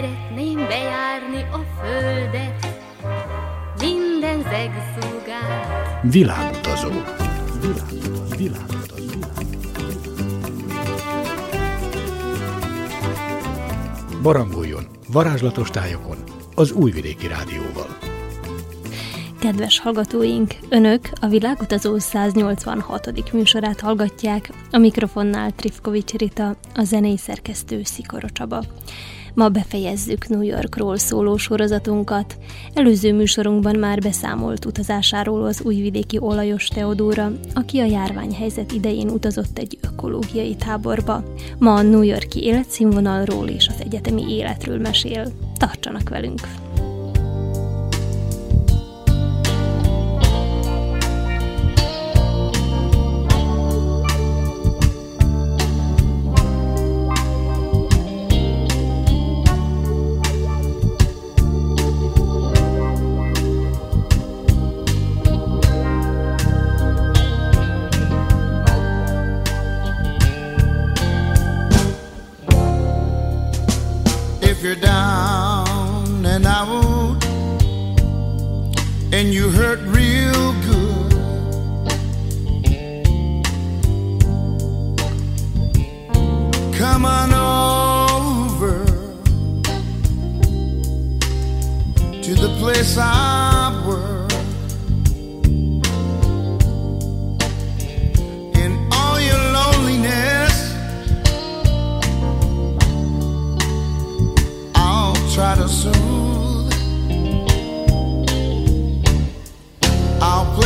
Szeretném bejárni a földet, minden zegszúgát. Világutazó. Világutazó. Világutazó. Barangoljon varázslatos tájokon az Újvidéki Rádióval. Kedves hallgatóink, Önök a Világutazó 186. műsorát hallgatják, a mikrofonnál Trifkovics Rita, a zenei szerkesztő Szikora Csaba. Ma befejezzük New Yorkról szóló sorozatunkat. Előző műsorunkban már beszámolt utazásáról az újvidéki olajos Teodóra, aki a járványhelyzet idején utazott egy ökológiai táborba. Ma a New Yorki életszínvonalról és az egyetemi életről mesél. Tartsanak velünk!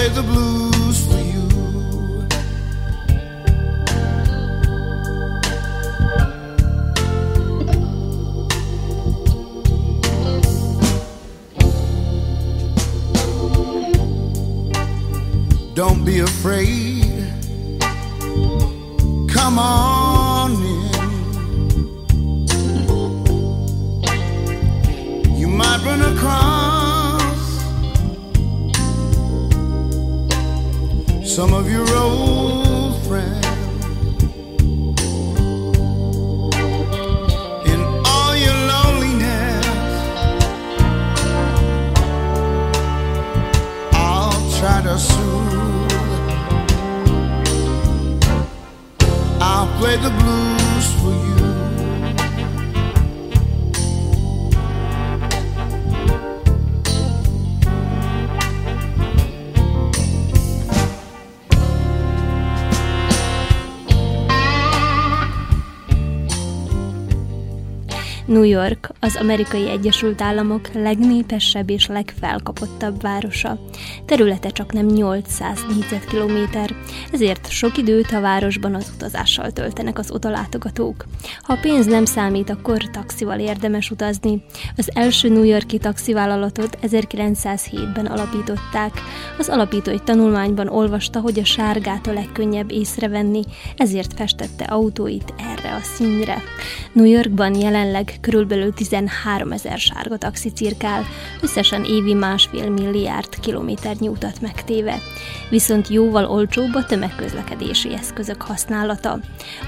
play the blues for you. Don't be afraid. New York az amerikai Egyesült Államok legnépesebb és legfelkapottabb városa. Területe csak nem 800 négyzetkilométer, ezért sok időt a városban az utazással töltenek az odalátogatók. Ha a pénz nem számít, akkor taxival érdemes utazni. Az első New Yorki taxivállalatot 1907-ben alapították. Az alapító egy tanulmányban olvasta, hogy a sárgát a legkönnyebb észrevenni, ezért festette autóit erre a színre. New Yorkban jelenleg körülbelül 13 ezer sárga taxi cirkál, összesen évi másfél milliárd kilométernyi utat megtéve. Viszont jóval olcsóbb a tömegközlekedési eszközök használata.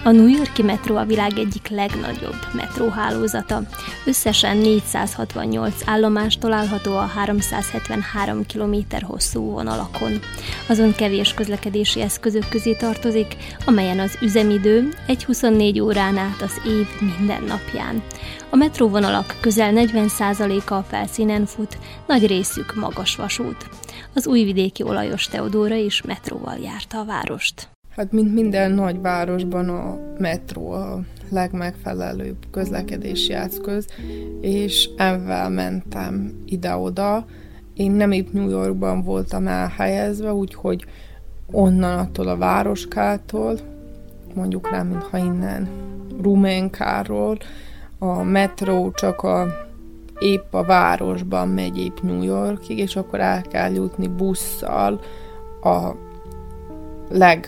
A New Yorki metró a világ egyik legnagyobb metróhálózata. Összesen 468 állomás található a 373 km hosszú vonalakon. Azon kevés közlekedési eszközök közé tartozik, amelyen az üzemidő egy 24 órán át az év minden napján. A metróvonalak közel 40%-a a felszínen fut, nagy részük magas vasút. Az újvidéki olajos Teodóra is metróval járta a várost. Hát, mint minden nagy városban a metró a legmegfelelőbb közlekedési eszköz, és ezzel mentem ide-oda. Én nem épp New Yorkban voltam elhelyezve, úgyhogy onnan attól a városkától, mondjuk rá, mintha innen Ruménkáról, a metró csak a, épp a városban megy épp New Yorkig, és akkor el kell jutni busszal a leg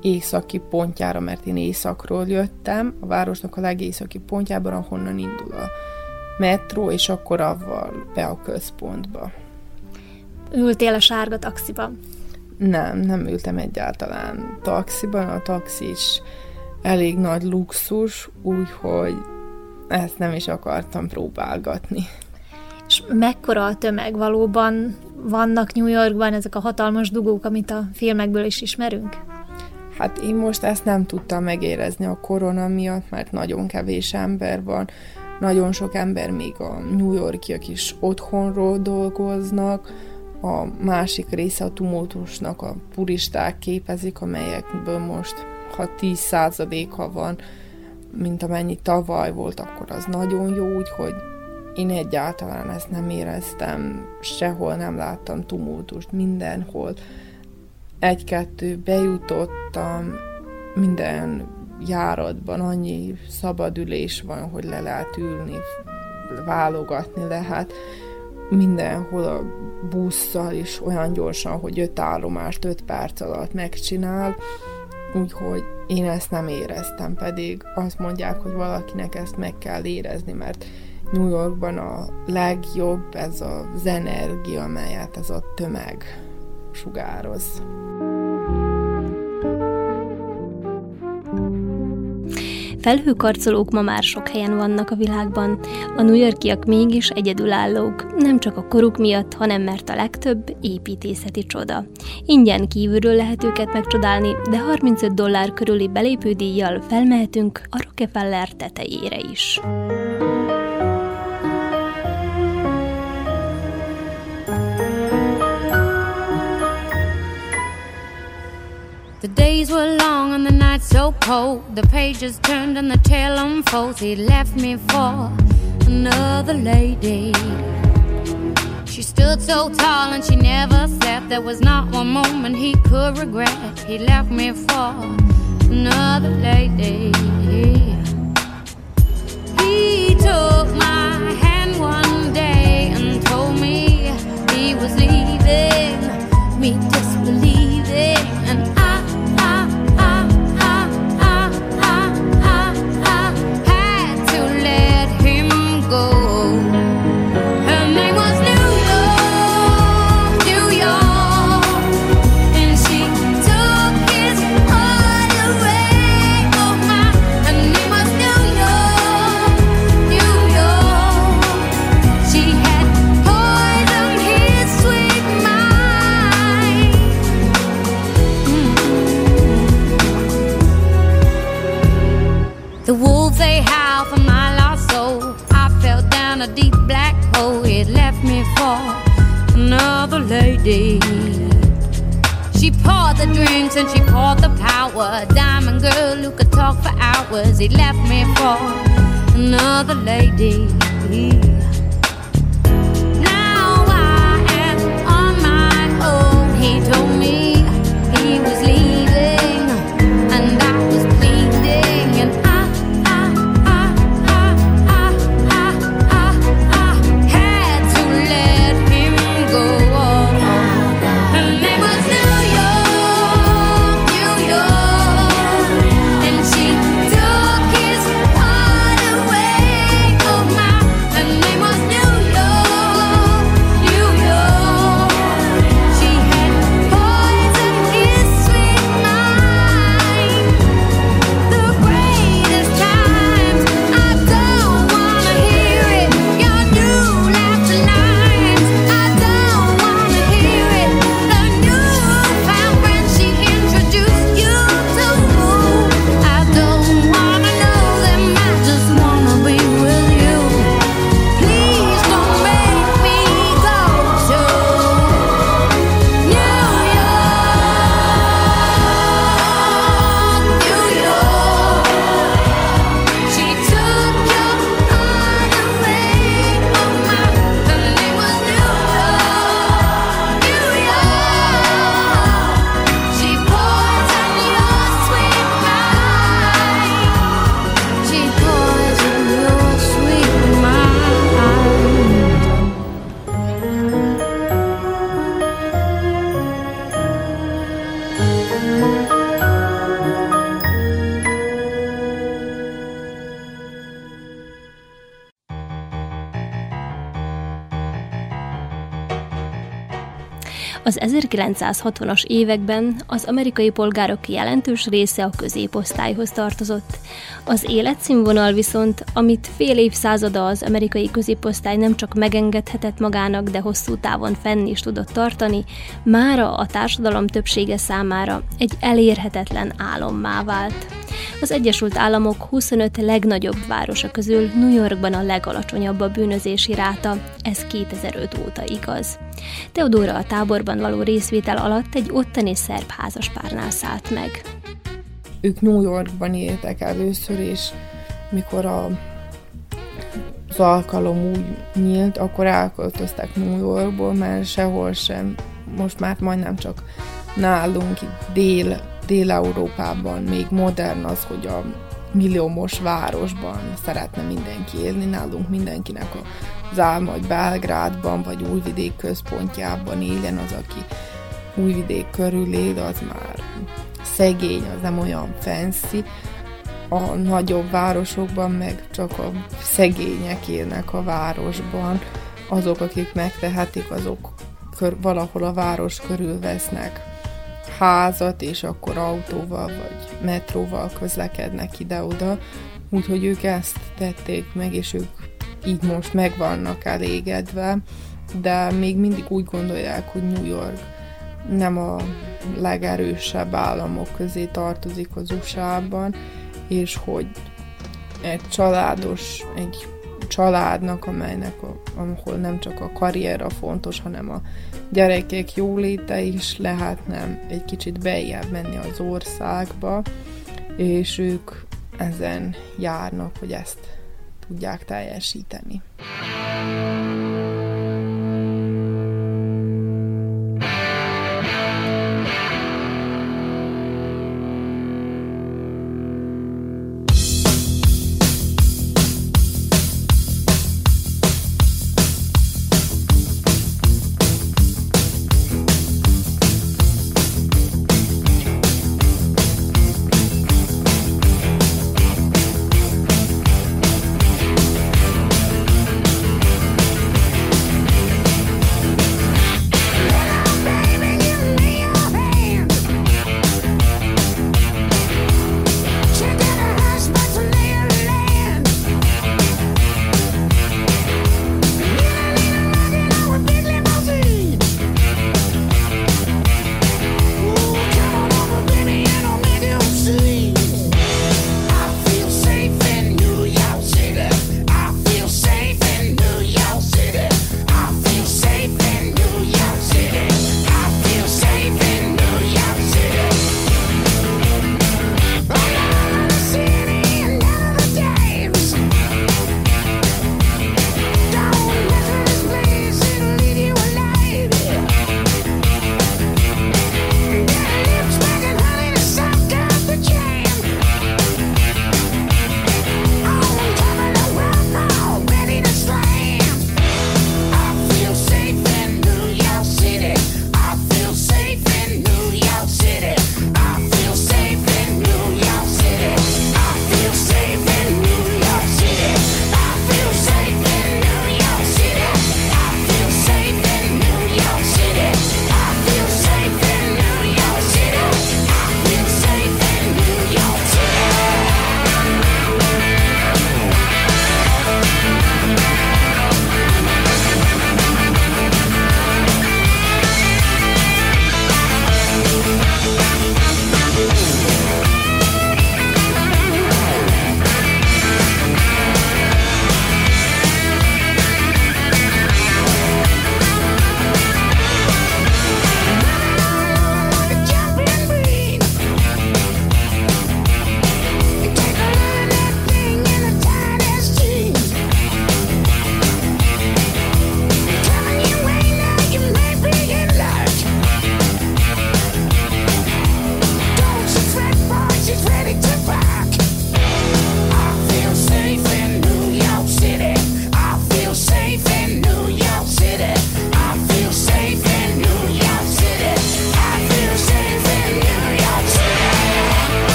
északi pontjára, mert én északról jöttem, a városnak a legészaki pontjában, ahonnan indul a metró, és akkor avval be a központba. Ültél a sárga taxiban? Nem, nem ültem egyáltalán taxiban, a taxi is elég nagy luxus, úgyhogy ezt nem is akartam próbálgatni. És mekkora a tömeg valóban vannak New Yorkban ezek a hatalmas dugók, amit a filmekből is ismerünk? Hát én most ezt nem tudtam megérezni a korona miatt, mert nagyon kevés ember van, nagyon sok ember még a New Yorkiak is otthonról dolgoznak, a másik része a tumultusnak a puristák képezik, amelyekből most, ha 10%-ha van, mint amennyi tavaly volt, akkor az nagyon jó, úgyhogy én egyáltalán ezt nem éreztem, sehol nem láttam tumultust, mindenhol. Egy-kettő bejutottam, minden járatban annyi szabadülés van, hogy le lehet ülni, válogatni lehet. Mindenhol a busszal is olyan gyorsan, hogy öt állomást öt perc alatt megcsinál, úgyhogy én ezt nem éreztem, pedig azt mondják, hogy valakinek ezt meg kell érezni, mert New Yorkban a legjobb ez az energia, amelyet ez a tömeg sugároz. Felhőkarcolók ma már sok helyen vannak a világban, a New Yorkiak mégis egyedülállók, nem csak a koruk miatt, hanem mert a legtöbb építészeti csoda. Ingyen kívülről lehet őket megcsodálni, de 35 dollár körüli belépődíjjal felmehetünk a Rockefeller tetejére is. The days were long so cold. The pages turned and the tale unfolds. He left me for another lady. She stood so tall and she never slept. There was not one moment he could regret. He left me for another lady. He took my hand one day and told me he was leaving me disbelieving. And lady. Power. Diamond girl who could talk for hours. He left me for another lady. Now I am on my own. He told 1960-as években az amerikai polgárok jelentős része a középosztályhoz tartozott. Az életszínvonal viszont, amit fél évszázada az amerikai középosztály nem csak megengedhetett magának, de hosszú távon fenn is tudott tartani, mára a társadalom többsége számára egy elérhetetlen álommá vált. Az Egyesült Államok 25 legnagyobb városa közül New Yorkban a legalacsonyabb a bűnözési ráta, ez 2005 óta igaz. Teodóra a táborban való részvétel alatt egy ottani szerb házaspárnál szállt meg. Ők New Yorkban éltek először, és mikor a, az alkalom úgy nyílt, akkor elköltöztek New Yorkból, mert sehol sem, most már majdnem csak nálunk dél, Dél-Európában még modern az, hogy a milliómos városban szeretne mindenki élni, nálunk mindenkinek az álma, hogy Belgrádban vagy Újvidék központjában éljen az, aki Újvidék körül él, az már szegény, az nem olyan fancy. A nagyobb városokban meg csak a szegények élnek a városban, azok, akik megtehetik, azok kör, valahol a város körül vesznek házat, és akkor autóval vagy metróval közlekednek ide-oda, úgyhogy ők ezt tették meg, és ők így most meg vannak elégedve, de még mindig úgy gondolják, hogy New York nem a legerősebb államok közé tartozik az USA-ban, és hogy egy családos, egy családnak, amelynek, a, ahol nem csak a karriera fontos, hanem a gyerekek jóléte is lehetne egy kicsit beljebb menni az országba, és ők ezen járnak, hogy ezt tudják teljesíteni.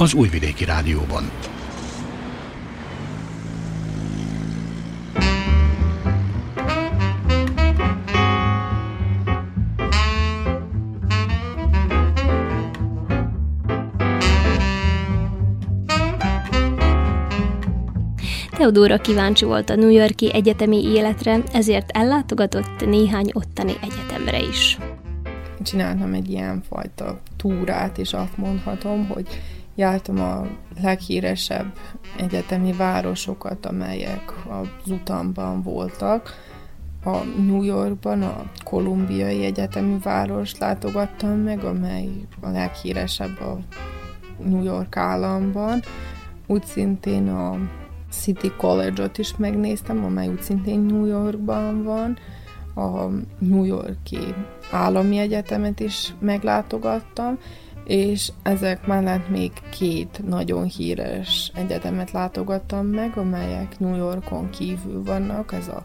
az Újvidéki Rádióban. Teodóra kíváncsi volt a New Yorki egyetemi életre, ezért ellátogatott néhány ottani egyetemre is. Csináltam egy ilyen fajta túrát, és azt mondhatom, hogy jártam a leghíresebb egyetemi városokat, amelyek az utamban voltak. A New Yorkban a kolumbiai egyetemi város látogattam meg, amely a leghíresebb a New York államban. Úgy szintén a City College-ot is megnéztem, amely úgy szintén New Yorkban van. A New Yorki állami egyetemet is meglátogattam, és ezek mellett még két nagyon híres egyetemet látogattam meg, amelyek New Yorkon kívül vannak, ez a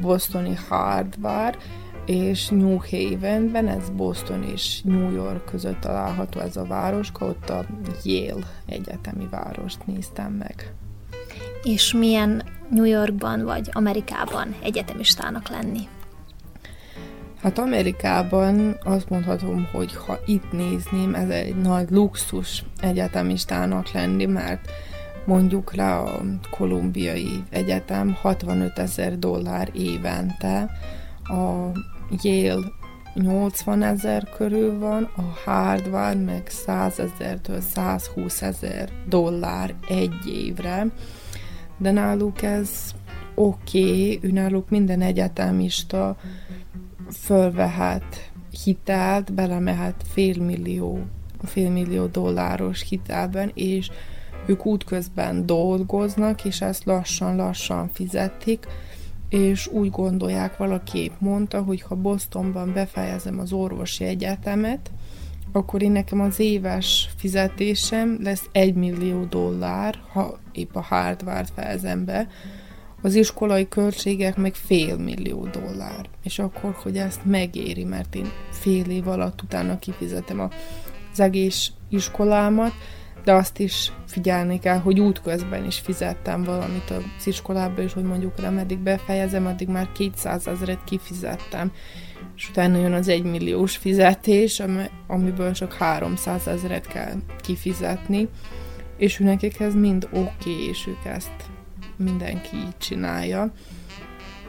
Bostoni Harvard, és New Havenben, ez Boston és New York között található ez a városka, ott a Yale egyetemi várost néztem meg. És milyen New Yorkban vagy Amerikában egyetemistának lenni? Hát Amerikában azt mondhatom, hogy ha itt nézném, ez egy nagy luxus egyetemistának lenni, mert mondjuk rá a kolumbiai egyetem 65 ezer dollár évente, a Yale 80 ezer körül van, a Harvard meg 100 ezertől 120 ezer dollár egy évre, de náluk ez oké, okay, náluk minden egyetemista fölvehet hitelt, belemehet félmillió, félmillió dolláros hitelben, és ők útközben dolgoznak, és ezt lassan-lassan fizetik, és úgy gondolják, valaki mondta, hogy ha Bostonban befejezem az orvosi egyetemet, akkor én nekem az éves fizetésem lesz egy millió dollár, ha épp a Harvard fejezem be, az iskolai költségek meg fél millió dollár. És akkor, hogy ezt megéri, mert én fél év alatt utána kifizetem az egész iskolámat, de azt is figyelni kell, hogy útközben is fizettem valamit az iskolába, és hogy mondjuk nem eddig befejezem, addig már 200 ezeret kifizettem. És utána jön az egymilliós fizetés, amiből csak 300 ezeret kell kifizetni, és nekik ez mind oké, okay, és ők ezt mindenki így csinálja.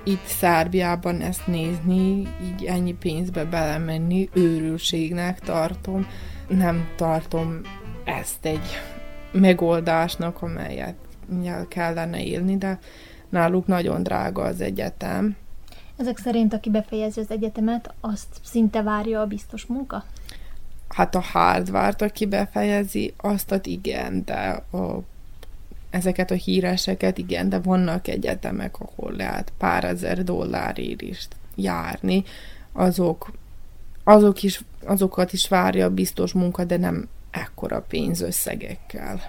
Itt Szárbiában ezt nézni, így ennyi pénzbe belemenni, őrültségnek tartom. Nem tartom ezt egy megoldásnak, amelyet kellene élni, de náluk nagyon drága az egyetem. Ezek szerint, aki befejezi az egyetemet, azt szinte várja a biztos munka? Hát a Harvard, aki befejezi, azt igen, de a ezeket a híreseket, igen, de vannak egyetemek, ahol lehet pár ezer dollárért is járni, azok, azok is, azokat is várja a biztos munka, de nem ekkora pénzösszegekkel.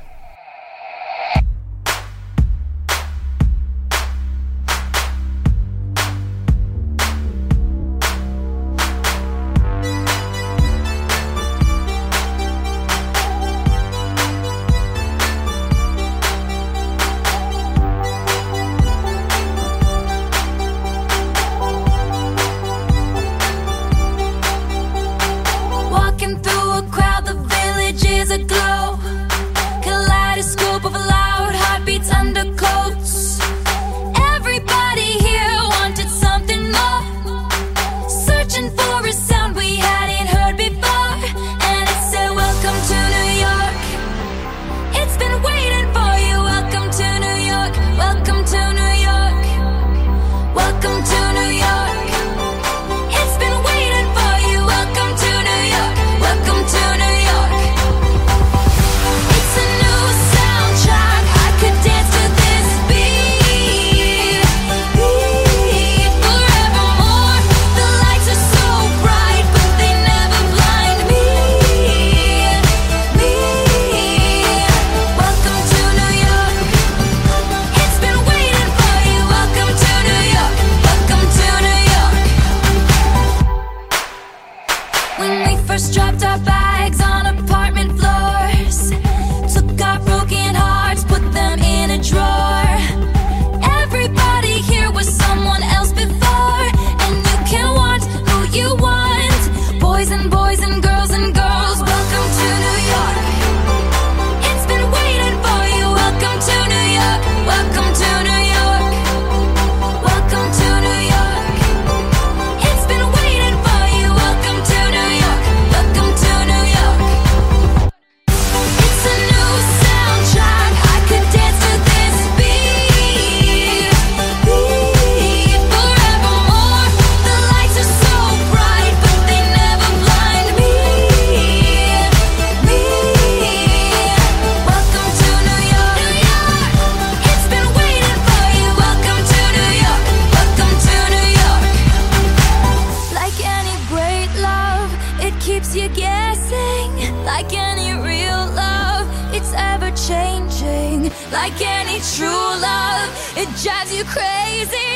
You crazy,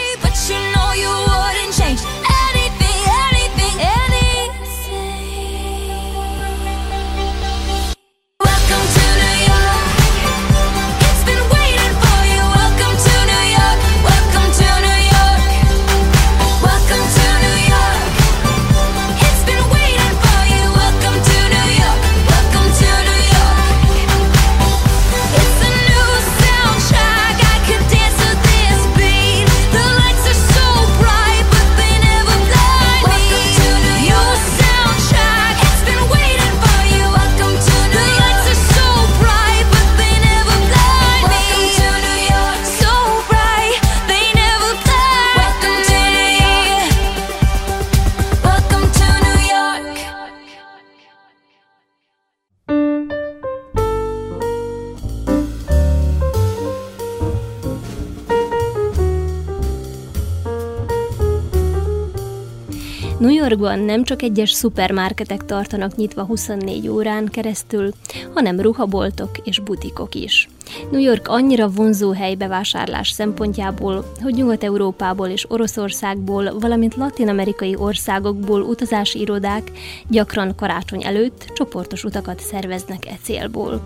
New Yorkban nem csak egyes szupermarketek tartanak nyitva 24 órán keresztül, hanem ruhaboltok és butikok is. New York annyira vonzó hely bevásárlás szempontjából, hogy Nyugat-Európából és Oroszországból, valamint latin-amerikai országokból utazási irodák gyakran karácsony előtt csoportos utakat szerveznek e célból.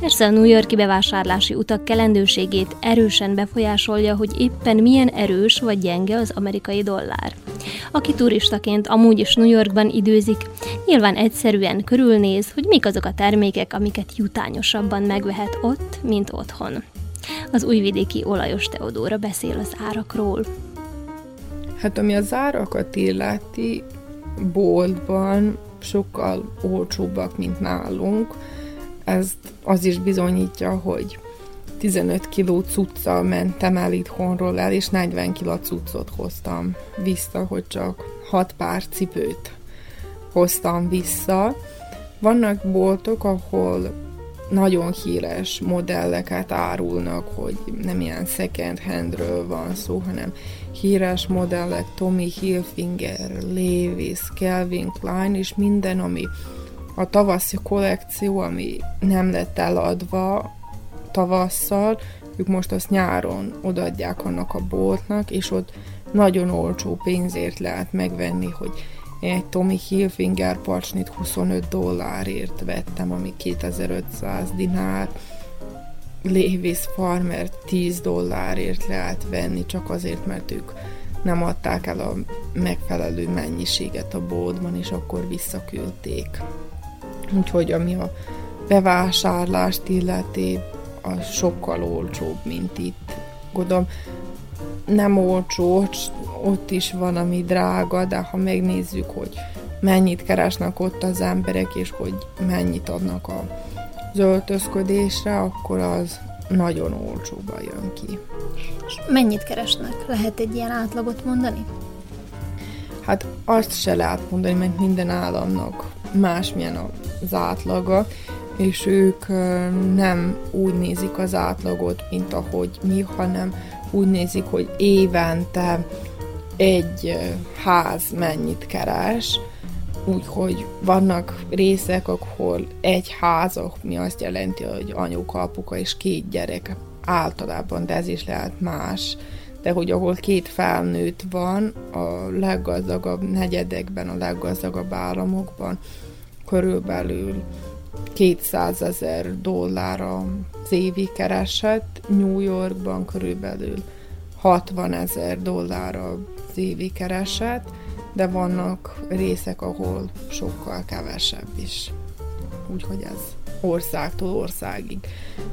Persze a New Yorki bevásárlási utak kelendőségét erősen befolyásolja, hogy éppen milyen erős vagy gyenge az amerikai dollár. Aki turistaként amúgy is New Yorkban időzik, nyilván egyszerűen körülnéz, hogy mik azok a termékek, amiket jutányosabban megvehet ott, mint otthon. Az újvidéki olajos Teodóra beszél az árakról. Hát ami az árakat illeti, boltban sokkal olcsóbbak, mint nálunk. Ezt az is bizonyítja, hogy 15 kiló cuccal mentem el itthonról el, és 40 kiló cuccot hoztam vissza, hogy csak 6 pár cipőt hoztam vissza. Vannak boltok, ahol nagyon híres modelleket árulnak, hogy nem ilyen second handről van szó, hanem híres modellek, Tommy Hilfiger, Levi's, Calvin Klein, és minden, ami a tavaszi kollekció, ami nem lett eladva tavasszal, ők most azt nyáron odaadják annak a boltnak, és ott nagyon olcsó pénzért lehet megvenni, hogy egy Tommy Hilfiger pacsnit 25 dollárért vettem, ami 2500 dinár, Levi's Farmer 10 dollárért lehet venni, csak azért, mert ők nem adták el a megfelelő mennyiséget a boltban, és akkor visszaküldték. Úgyhogy ami a bevásárlást illeti, az sokkal olcsóbb, mint itt. Gondolom, nem olcsó, ott is van, ami drága, de ha megnézzük, hogy mennyit keresnek ott az emberek, és hogy mennyit adnak a öltözködésre, akkor az nagyon olcsóban jön ki. És mennyit keresnek? Lehet egy ilyen átlagot mondani? Hát azt se lehet mondani, mert minden államnak másmilyen az átlaga, és ők nem úgy nézik az átlagot, mint ahogy mi, hanem úgy nézik, hogy évente egy ház mennyit keres, úgyhogy vannak részek, ahol egy ház, ami azt jelenti, hogy anyuka, apuka és két gyerek általában, de ez is lehet más, de hogy ahol két felnőtt van, a leggazdagabb negyedekben, a leggazdagabb államokban körülbelül 200 ezer dollár az évi kereset, New Yorkban körülbelül 60 ezer dollár az évi kereset, de vannak részek, ahol sokkal kevesebb is. Úgyhogy ez országtól országig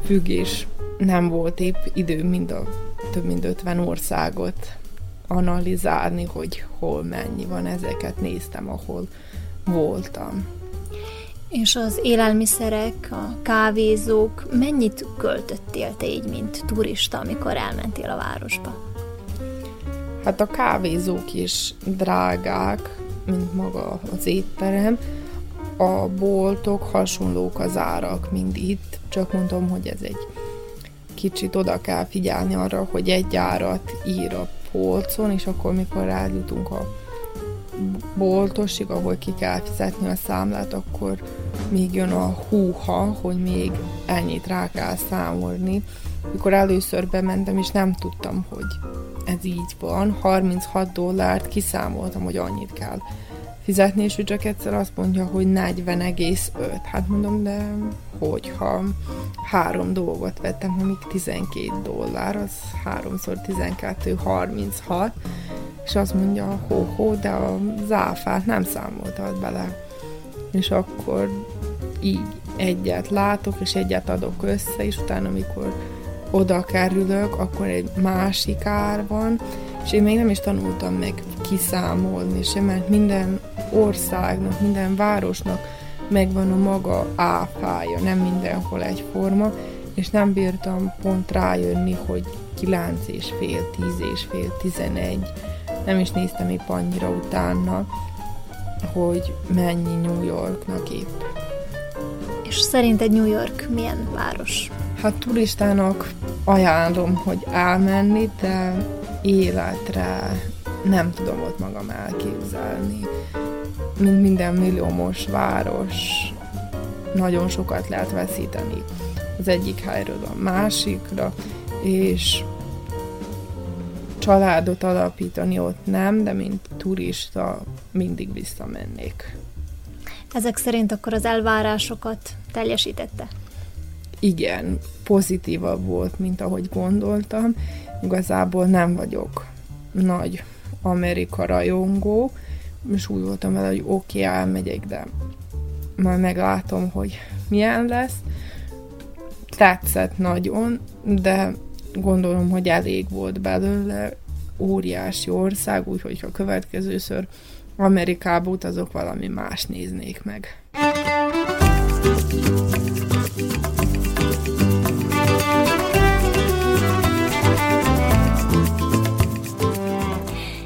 függ, és nem volt épp idő mind a több mint 50 országot analizálni, hogy hol mennyi van. Ezeket néztem, ahol voltam. És az élelmiszerek, a kávézók, mennyit költöttél te így, mint turista, amikor elmentél a városba? Hát a kávézók is drágák, mint maga az étterem. A boltok hasonlók az árak, mint itt, csak mondom, hogy ez egy kicsit oda kell figyelni arra, hogy egy árat ír a polcon, és akkor mikor rájutunk a boltosig, ahol ki kell fizetni a számlát, akkor még jön a húha, hogy még ennyit rá kell számolni. Mikor először bementem, és nem tudtam, hogy ez így van, 36 dollárt kiszámoltam, hogy annyit kell fizetni, és ő csak egyszer azt mondja, hogy 40,5. Hát mondom, de hogyha három dolgot vettem, amik 12 dollár, az 3 12, 36, és azt mondja, hó-hó, de a záfát nem számoltad bele. És akkor így egyet látok, és egyet adok össze, és utána, amikor oda kerülök, akkor egy másik ár van, és én még nem is tanultam meg kiszámolni sem, mert minden országnak, minden városnak megvan a maga áfája, nem mindenhol egyforma, és nem bírtam pont rájönni, hogy 9 és fél, 10 és fél, 11, nem is néztem épp annyira utána, hogy mennyi New Yorknak épp. És szerinted New York milyen város? Hát turistának ajánlom, hogy elmenni, de életre nem tudom ott magam elképzelni. Mint minden milliómos város, nagyon sokat lehet veszíteni az egyik helyről a másikra, és családot alapítani ott nem, de mint turista mindig visszamennék. Ezek szerint akkor az elvárásokat teljesítette? Igen, pozitívabb volt, mint ahogy gondoltam. Igazából nem vagyok nagy Amerika rajongó, és úgy voltam vele, hogy oké, okay, elmegyek, de majd meglátom, hogy milyen lesz. Tetszett nagyon, de gondolom, hogy elég volt belőle, óriási ország, úgyhogy ha következőször Amerikába utazok, valami más néznék meg.